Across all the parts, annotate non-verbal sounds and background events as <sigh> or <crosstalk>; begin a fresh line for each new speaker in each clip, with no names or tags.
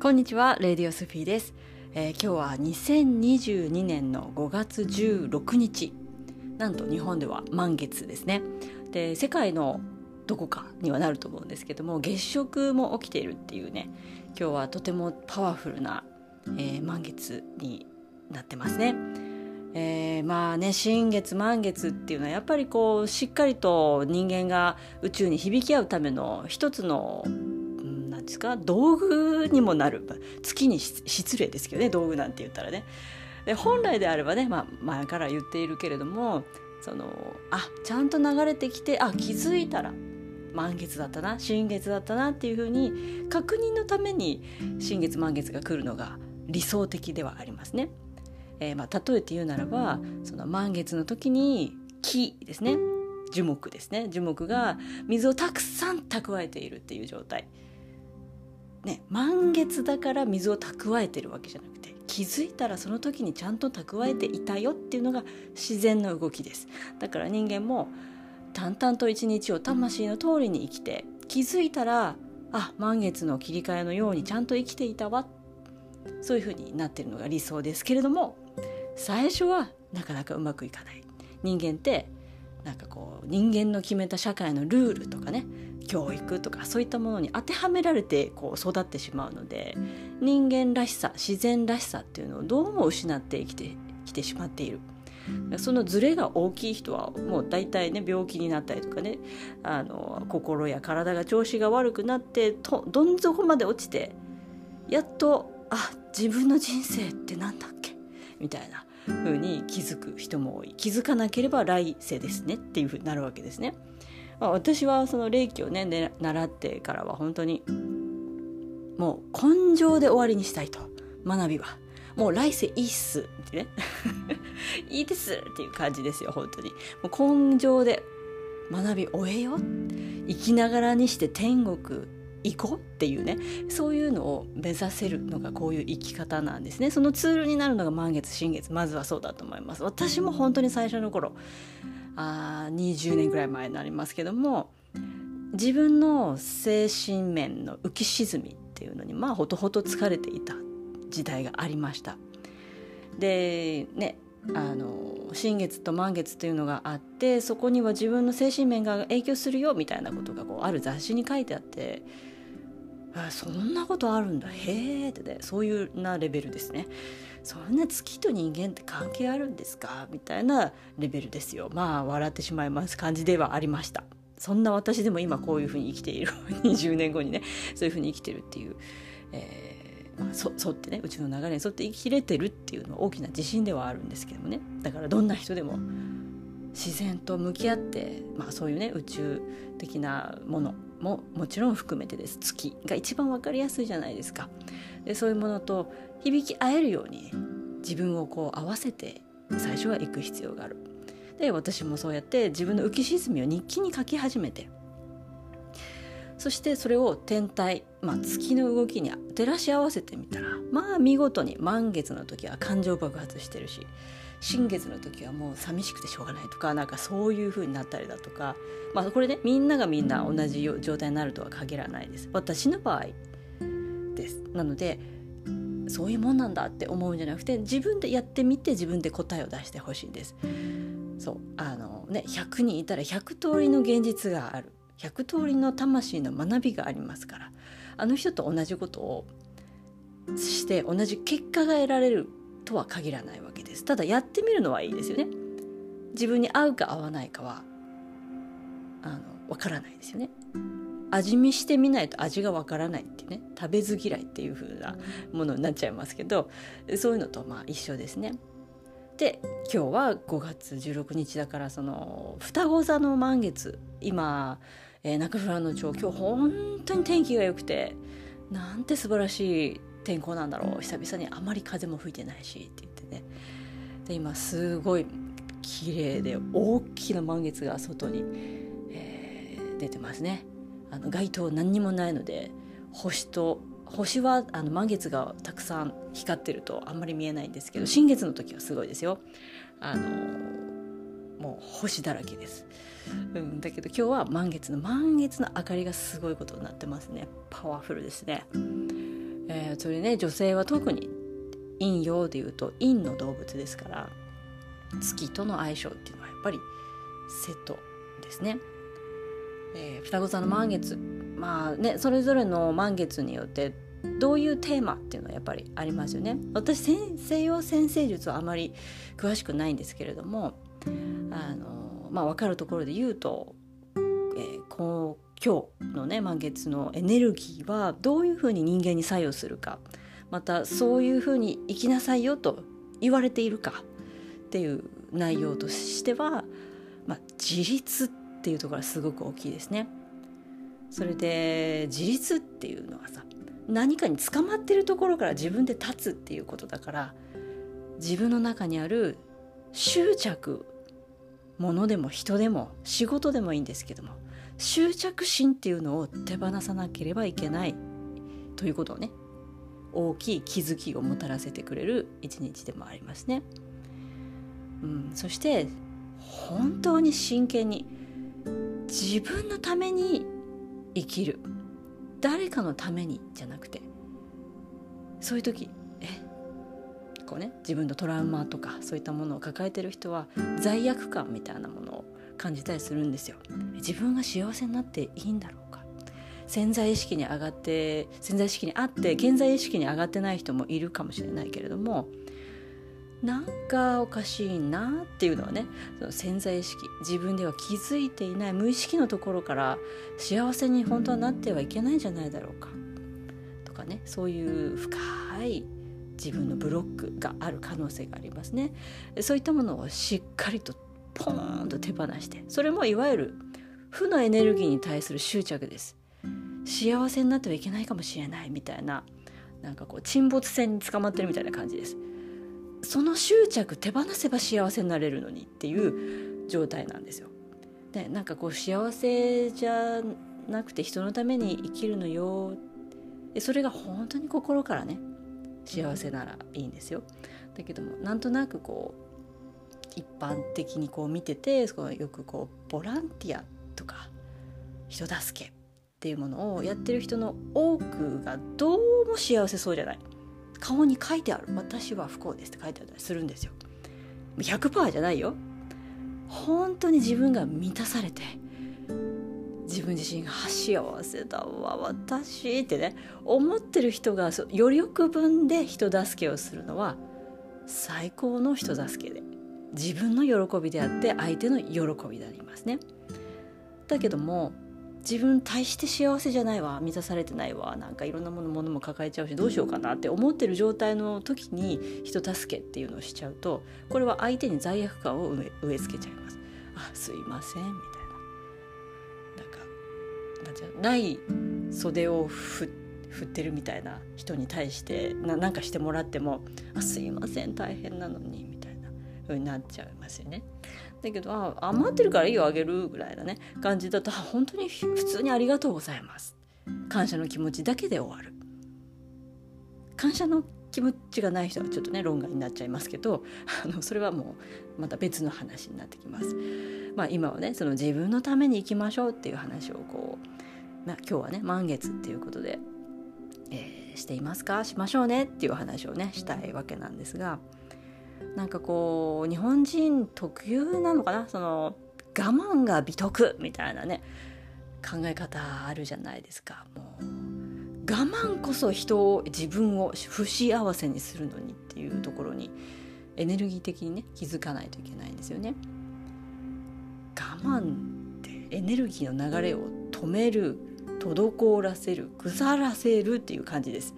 こんにちはレディオスフィーです、えー、今日は2022年の5月16日。なんと日本では満月ですね。で世界のどこかにはなると思うんですけども月食も起きているっていうね今日はとてもパワフルな、えー、満月になってますね。えー、まあね新月満月っていうのはやっぱりこうしっかりと人間が宇宙に響き合うための一つのですか道具にもなる月に失礼ですけどね道具なんて言ったらねで本来であればね、まあ、前から言っているけれどもそのあちゃんと流れてきてあ気づいたら満月だったな新月だったなっていうふうに確認のために新月満月が来るのが理想的ではありますね。えー、まあ例えて言うならばその満月の時に木ですね樹木ですね樹木が水をたくさん蓄えているっていう状態。ね、満月だから水を蓄えてるわけじゃなくて気づいたらその時にちゃんと蓄えていたよっていうのが自然の動きです。だから人間も淡々と一日を魂の通りに生きて気づいたらあ満月の切り替えのようにちゃんと生きていたわ。そういうふうになってるのが理想ですけれども最初はなかなかうまくいかない。人間ってなんかこう人間の決めた社会のルールとかね教育とかそういったものに当てはめられてこう育ってしまうので人間らしさ自然らしさっていうのをどうも失ってきてきてしまっている。そのズレが大きい人はもう大体ね病気になったりとかねあの心や体が調子が悪くなってとどん底まで落ちてやっとあ自分の人生って何だっけ？みたいな風に気づく人も多い気づかなければ来世ですねっていう風になるわけですね。まあ、私はその霊気をねね習ってからは本当にもう根性で終わりにしたいと。学びは。もう来世いいっすってね。<laughs> いいですっていう感じですよ本当に。もう根性で学び終えよ生きながらにして天国行こうっていうね。そういうのを目指せるのがこういう生き方なんですね。そのツールになるのが満月新月。まずはそうだと思います。私も本当に最初の頃あ20年ぐらい前になりますけども自分の精神面の浮き沈みっていうのにまあほとほと疲れていた時代がありました。でねあの新月と満月というのがあってそこには自分の精神面が影響するよみたいなことがこうある雑誌に書いてあってあそんなことあるんだへえってねそういうなレベルですねそんな月と人間って関係あるんですか？みたいなレベルですよ。まあ笑ってしまいます感じではありました。そんな私でも今こういうふうに生きている。<laughs> 20年後にねそういうふうに生きてるっていう、えーまあ、そ沿ってねうちの流れに沿って生きれてるっていうのは大きな自信ではあるんですけどもね。だからどんな人でも自然と向き合って、まあ、そういうね宇宙的なものももちろん含めてです。月が一番分かりやすいじゃないですか。でそういうものと響き合えるように、自分をこう合わせて最初は行く必要がある。で私もそうやって自分の浮き沈みを日記に書き始めてそしてそれを天体、まあ、月の動きに照らし合わせてみたらまあ見事に満月の時は感情爆発してるし新月の時はもう寂しくてしょうがないとかなんかそういう風になったりだとかまあこれねみんながみんな同じ状態になるとは限らないです私の場合ですなのでそういうもんなんだって思うんじゃなくて自分でやってみて自分で答えを出してほしいんです。そうあのね100人いたら100通りの現実がある。100通りの魂の学びがありますから。あの人と同じことをして同じ結果が得られるとは限らないわけです。ただやってみるのはいいですよね。自分に合うか合わないかはあのわからないですよね。味見してみないと味がわからないってね食べず嫌いっていう風なものになっちゃいますけどそういうのとまあ一緒ですね。で今日は5月16日だからその双子座の満月今、えー、中富良野町今日本当に天気が良くてなんて素晴らしい天候なんだろう。久々にあまり風も吹いてないしって言ってね。で今すごい綺麗で大きな満月が外に、えー、出てますね。あの街灯何にもないので星と星はあの満月がたくさん光ってるとあんまり見えないんですけど新月の時はすごいですよ。あのもう星だらけです、うん、だけど今日は満月の満月の明かりがすごいことになってますね。パワフルですね。えー、それね女性は特に陰陽でいうと陰の動物ですから月との相性っていうのはやっぱりセットですね。えー、双子座の満月まあねそれぞれの満月によってどういうテーマっていうのはやっぱりありますよね。私西洋先生術はあまり詳しくないんですけれどもあの、まあ、分かるところで言うと、えー、今日のね満月のエネルギーはどういうふうに人間に作用するかまたそういうふうに生きなさいよと言われているかっていう内容としては、まあ、自立っていうところがすごく大きいですね。それで自立っていうのはさ何かに捕まってるところから自分で立つっていうことだから自分の中にある執着物でも人でも仕事でもいいんですけども執着心っていうのを手放さなければいけないということをね大きい気づきをもたらせてくれる一日でもありますね。うん、そして本当に真剣に自分のために生きる。誰かのためにじゃなくて。そういう時えこうね自分のトラウマとかそういったものを抱えてる人は罪悪感みたいなものを感じたりするんですよ。自分が幸せになっていいんだろうか。潜在意識に上がって潜在意識にあって現在意識に上がってない人もいるかもしれないけれどもなんかおかしいなっていうのはねその潜在意識自分では気づいていない無意識のところから幸せに本当はなってはいけないんじゃないだろうか。とかねそういう深い自分のブロックがある可能性がありますね。そういったものをしっかりとポーンと手放してそれもいわゆる負のエネルギーに対する執着です。幸せになってはいけないかもしれないみたいななんかこう沈没船に捕まってるみたいな感じです。その執着手放せば幸せになれるのにっていう状態なんですよ。でなんかこう幸せじゃなくて人のために生きるのよでそれが本当に心からね幸せならいいんですよ。だけどもなんとなくこう一般的にこう見ててそのよくこうボランティアとか人助けっていうものをやってる人の多くがどうも幸せそうじゃない。顔に書いてある「私は不幸です」って書いてあったりするんですよ。100%じゃないよ。本当に自分が満たされて自分自身が幸せだわ私ってね思ってる人が余力分で人助けをするのは最高の人助けで自分の喜びであって相手の喜びでありますね。だけども自分大して幸せじゃないわ満たされてないわなんかいろんなものものも抱えちゃうしどうしようかなって思ってる状態の時に人助けっていうのをしちゃうとこれは相手に罪悪感を植え付けちゃいます。あすいませんみたいななんかない袖を振ってるみたいな人に対してななんかしてもらっても「あすいません大変なのに」みたいな風になっちゃいますよね。だけどあ余ってるからいいよあげるぐらいなね感じだと本当に普通にありがとうございます感謝の気持ちだけで終わる感謝の気持ちがない人はちょっとね論外になっちゃいますけど <laughs> あのそれはもうまた別の話になってきます。まあ、今はねその自分のために生きましょうっていう話をこう、まあ、今日はね満月っていうことで、えー、していますか？しましょうねっていう話をねしたいわけなんですが。なんかこう日本人特有なのかな？その我慢が美徳みたいなね考え方あるじゃないですかもう我慢こそ人を自分を不幸せにするのにっていうところにエネルギー的にね気づかないといけないんですよね。我慢ってエネルギーの流れを止める滞らせる腐らせるっていう感じです。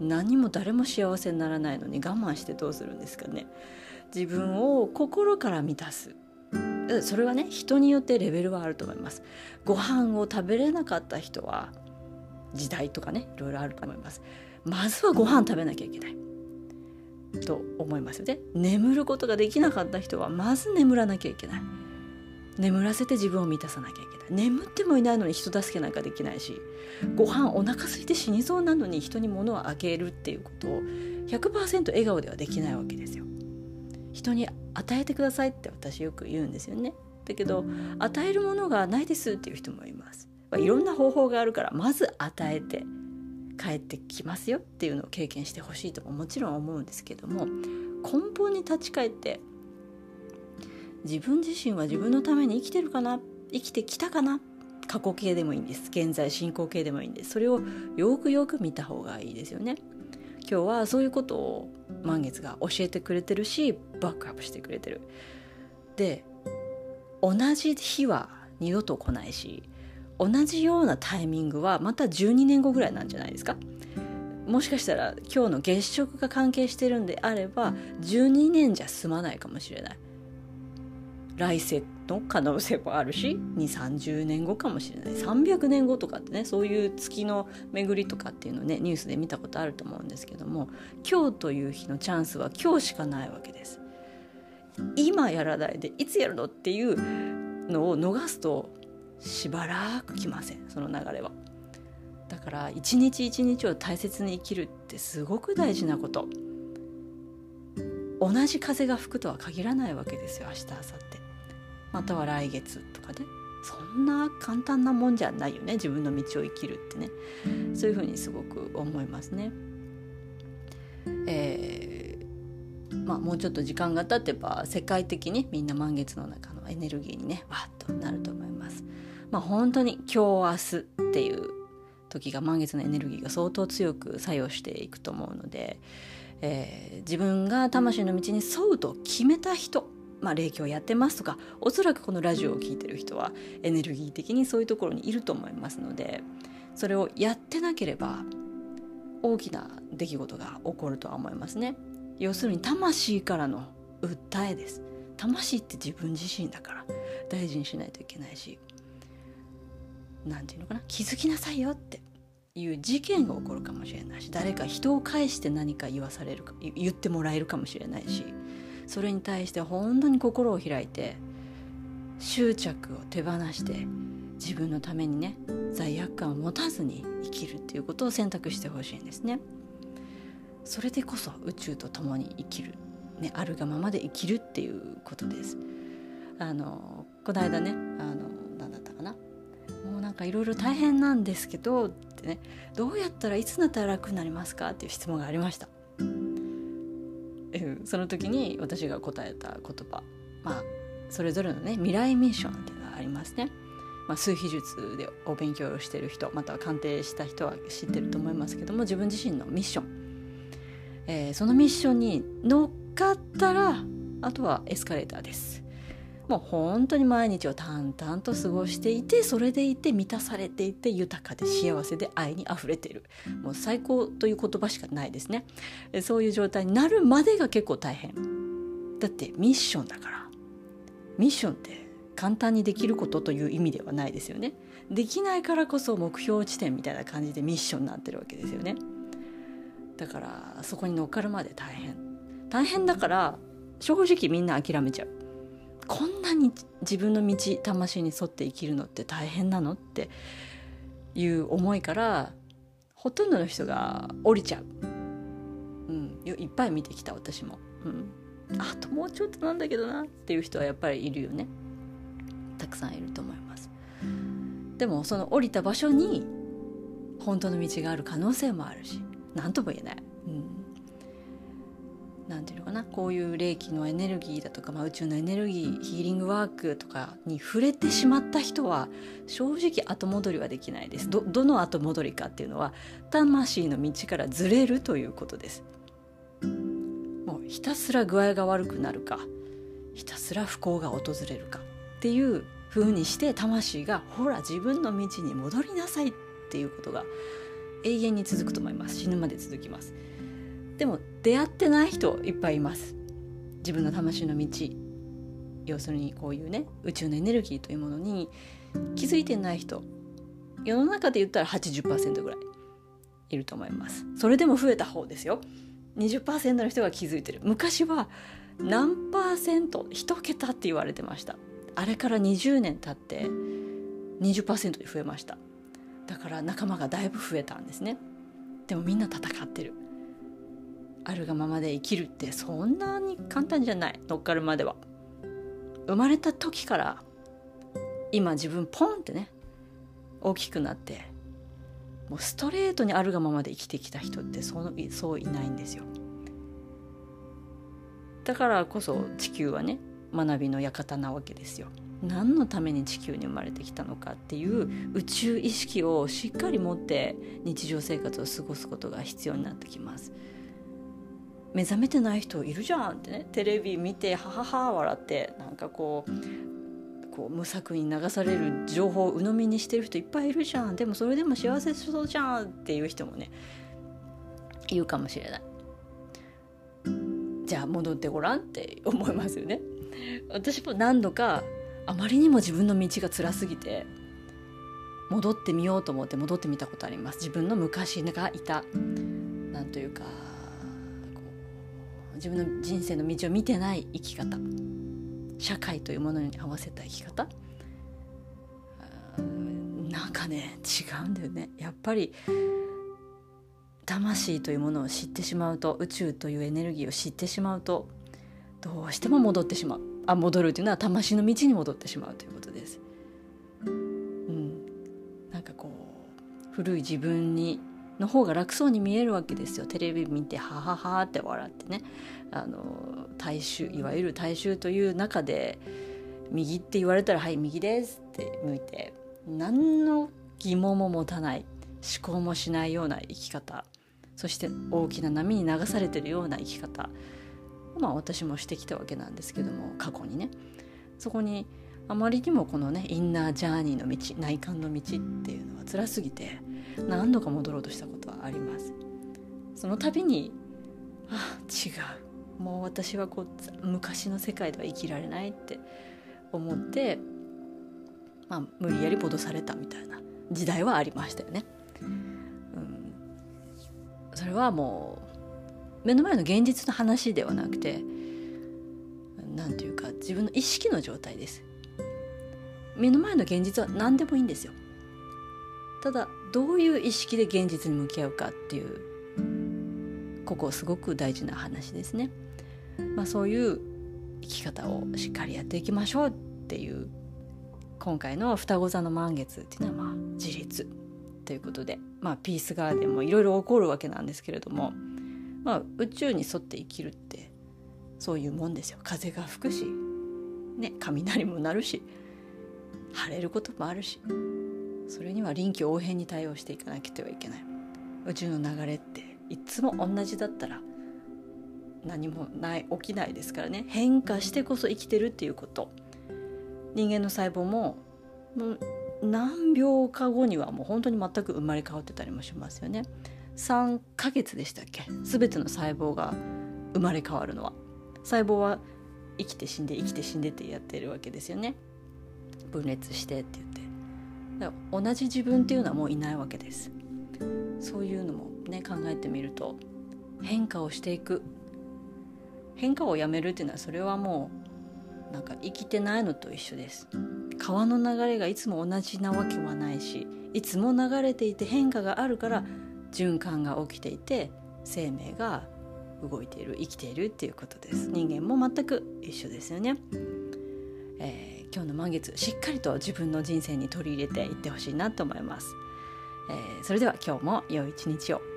何も誰も幸せにならないのに我慢してどうするんですかね。自分を心から満たす。それはね人によってレベルはあると思います。ご飯を食べれなかった人は時代とかねいろいろあると思います。まずはご飯食べなきゃいけない。と思いますよね。眠ることができなかった人はまず眠らなきゃいけない。眠らせて自分を満たさなきゃいけない眠ってもいないのに人助けなんかできないしご飯お腹空いて死にそうなのに人に物をあげるっていうことを100%笑顔ではできないわけですよ。人に与えてくださいって私よく言うんですよね。だけど与えるものがないですっていう人もいます。まいろんな方法があるからまず与えて帰ってきますよっていうのを経験してほしいとももちろん思うんですけども根本に立ち返って自分自身は自分のために生きてるかな？生きてきたかな？過去形でもいいんです。現在進行形でもいいんです。それをよくよく見た方がいいですよね。今日はそういうことを満月が教えてくれてるしバックアップしてくれてる。で同じ日は二度と来ないし同じようなタイミングはまた12年後ぐらいなんじゃないですか？もしかしたら今日の月食が関係してるんであれば12年じゃ済まないかもしれない。来世の可能性もあるし2 3 0年後かもしれない300年後とかってねそういう月の巡りとかっていうのをねニュースで見たことあると思うんですけども今日という日のチャンスは今日しかないわけです。今やらないでいつやるのっていうのを逃すとしばらく来ませんその流れは。だから一日一日を大切に生きるってすごく大事なこと。同じ風が吹くとは限らないわけですよ明日明後日。または来月とかねそんな簡単なもんじゃないよね自分の道を生きるってねそういうふうにすごく思いますね。えー、まあ、もうちょっと時間が経てば世界的にみんな満月の中のエネルギーにねわっとなると思います。まあ、本当に今日明日っていう時が満月のエネルギーが相当強く作用していくと思うので、えー、自分が魂の道に沿うと決めた人まあ、霊気をやってますとかおそらくこのラジオを聴いてる人はエネルギー的にそういうところにいると思いますのでそれをやってなければ大きな出来事が起こるとは思いますね。要するに魂からの訴えです。魂って自分自身だから大事にしないといけないし何て言うのかな気づきなさいよっていう事件が起こるかもしれないし誰か人を介して何か言わされるか言ってもらえるかもしれないしそれに対して本当に心を開いて執着を手放して自分のためにね罪悪感を持たずに生きるっていうことを選択してほしいんですね。それでこそ宇宙と共に生きる、ね、あるがままで生きるっていうことです。あのこの間ねあの何だったかなもうなんかいろいろ大変なんですけどってねどうやったらいつになったら楽になりますかっていう質問がありました。その時に私が答えた言葉まあそれぞれのね未来ミッションっていうのがありますね。まあ、数秘術でお勉強をしている人または鑑定した人は知ってると思いますけども自分自身のミッション、えー、そのミッションに乗っかったらあとはエスカレーターです。もう本当に毎日を淡々と過ごしていてそれでいて満たされていて豊かで幸せで愛にあふれている。もう最高という言葉しかないですね。そういう状態になるまでが結構大変。だってミッションだから。ミッションって簡単にできることという意味ではないですよね。できないからこそ目標地点みたいな感じでミッションになってるわけですよね。だからそこに乗っかるまで大変。大変だから正直みんな諦めちゃうこんなに自分の道魂に沿って生きるのって大変なのっていう思いからほとんどの人が降りちゃう、うん、いっぱい見てきた私も、うん、あともうちょっとなんだけどなっていう人はやっぱりいるよね。たくさんいると思います。でもその降りた場所に本当の道がある可能性もあるし何とも言えない、何て言うのかなこういう霊気のエネルギーだとか、まあ、宇宙のエネルギーヒーリングワークとかに触れてしまった人は正直後戻りはできないです。どどの後戻りかっていうのは魂の道からずれるということです。もうひたすら具合が悪くなるかひたすら不幸が訪れるかっていう風にして魂がほら自分の道に戻りなさいっていうことが永遠に続くと思います。死ぬまで続きます。でも出会ってない人いっぱいいます。自分の魂の道。要するにこういうね宇宙のエネルギーというものに気づいてない人。世の中で言ったら80%ぐらいいると思います。それでも増えた方ですよ。20%の人が気づいてる。昔は何パーセント1桁って言われてました。あれから20年経って20%に増えました。だから仲間がだいぶ増えたんですね。でもみんな戦ってる。あるがままで生きるってそんなに簡単じゃない乗っかるまでは生まれた時から今自分ポンってね大きくなってもうストレートにあるがままで生きてきた人ってそうそういないんですよ。だからこそ地球はね学びの館なわけですよ。何のために地球に生まれてきたのかっていう宇宙意識をしっかり持って日常生活を過ごすことが必要になってきます。目覚めてない人いるじゃんってね。テレビ見てははは笑ってなんかこうこう無作為に流される情報を鵜呑みにしてる人いっぱいいるじゃん。でもそれでも幸せそうじゃんっていう人もねいるかもしれない。じゃあ戻ってごらんって思いますよね。私も何度かあまりにも自分の道が辛すぎて戻ってみようと思って戻ってみたことあります。自分の昔がいたなんというか自分の人生の道を見てない生き方社会というものに合わせた生き方。なんかね違うんだよね。やっぱり魂というものを知ってしまうと宇宙というエネルギーを知ってしまうとどうしても戻ってしまう。あ戻るというのは魂の道に戻ってしまうということです。うん、なんかこう古い自分にの方が楽そうに見えるわけですよ。テレビ見てはははって笑ってね。あの大衆いわゆる大衆という中で右って言われたら「はい右です」って向いて何の疑問も持たない思考もしないような生き方そして大きな波に流されてるような生き方まあ私もしてきたわけなんですけども過去にね。そこにあまりにもこのねインナージャーニーの道内観の道っていうのは辛すぎて何度か戻ろうとしたことはあります。その度にあ違う。もう私はこう昔の世界では生きられないって思ってまあ無理やり戻されたみたいな時代はありましたよね、うん、それはもう目の前の現実の話ではなくて何ていうか自分の意識の状態です。目の前の現実は何でもいいんですよただどういう意識で現実に向き合うかっていうここすごく大事な話ですね。まあ、そういう生き方をしっかりやっていきましょうっていう今回の双子座の満月っていうのはまあ自立ということで、まあ、ピースガーデンもいろいろ起こるわけなんですけれども、まあ、宇宙に沿って生きるってそういうもんですよ風が吹くし、ね、雷も鳴るし晴れることもあるしそれには臨機応変に対応していかなくてはいけない。宇宙の流れっていつも同じだったら何もない起きないですからね。変化してこそ生きてるっていうこと。人間の細胞も何秒か後にはもう本当に全く生まれ変わってたりもしますよね。3ヶ月でしたっけ？全ての細胞が生まれ変わるのは。細胞は生きて死んで生きて死んでってやってるわけですよね。分裂してって言って。同じ自分っていうのはもういないわけです。そういうのもね考えてみると変化をしていく。変化をやめるっていうのはそれはもうなんか生きてないのと一緒です。川の流れがいつも同じなわけはないしいつも流れていて変化があるから循環が起きていて生命が動いている生きているっていうことです。人間も全く一緒ですよね、今日の満月しっかりと自分の人生に取り入れていってほしいなと思います、えー、それでは今日も良い一日を。